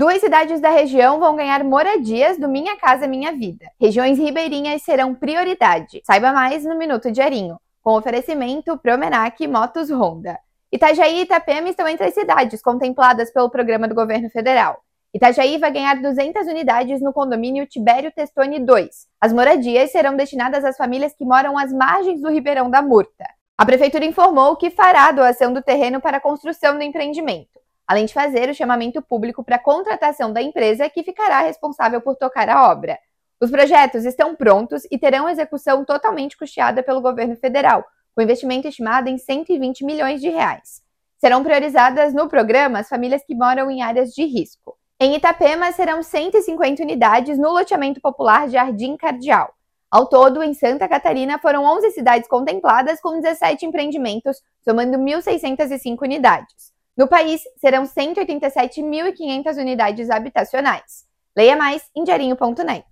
Duas cidades da região vão ganhar moradias do Minha Casa Minha Vida. Regiões ribeirinhas serão prioridade. Saiba mais no Minuto Diarinho, com oferecimento Promenac Motos Honda. Itajaí e Itapema estão entre as cidades contempladas pelo programa do governo federal. Itajaí vai ganhar 200 unidades no condomínio Tibério Testoni 2. As moradias serão destinadas às famílias que moram às margens do Ribeirão da Murta. A prefeitura informou que fará a doação do terreno para a construção do empreendimento além de fazer o chamamento público para a contratação da empresa que ficará responsável por tocar a obra. Os projetos estão prontos e terão execução totalmente custeada pelo governo federal, com investimento estimado em 120 milhões de reais. Serão priorizadas no programa as famílias que moram em áreas de risco. Em Itapema, serão 150 unidades no loteamento popular Jardim Cardial. Ao todo, em Santa Catarina, foram 11 cidades contempladas com 17 empreendimentos, somando 1.605 unidades. No país, serão 187.500 unidades habitacionais. Leia mais em diarinho.net.